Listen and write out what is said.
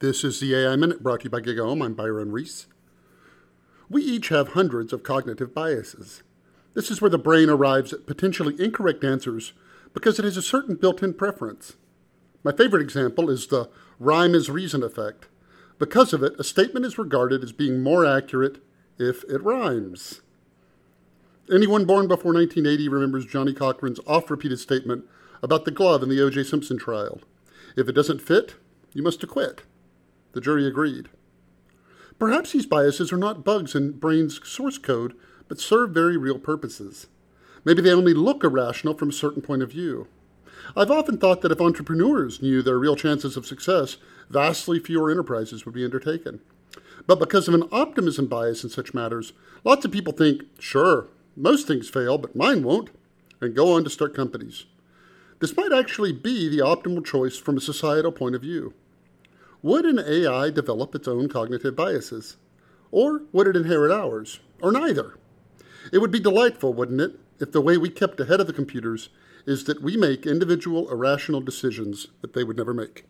This is the AI Minute brought to you by GigaOM. I'm Byron Reese. We each have hundreds of cognitive biases. This is where the brain arrives at potentially incorrect answers because it has a certain built in preference. My favorite example is the rhyme as reason effect. Because of it, a statement is regarded as being more accurate if it rhymes. Anyone born before 1980 remembers Johnnie Cochran's oft repeated statement about the glove in the O.J. Simpson trial. If it doesn't fit, you must acquit. The jury agreed. Perhaps these biases are not bugs in brain's source code, but serve very real purposes. Maybe they only look irrational from a certain point of view. I've often thought that if entrepreneurs knew their real chances of success, vastly fewer enterprises would be undertaken. But because of an optimism bias in such matters, lots of people think, sure, most things fail, but mine won't, and go on to start companies. This might actually be the optimal choice from a societal point of view. Would an AI develop its own cognitive biases? Or would it inherit ours? Or neither? It would be delightful, wouldn't it, if the way we kept ahead of the computers is that we make individual irrational decisions that they would never make.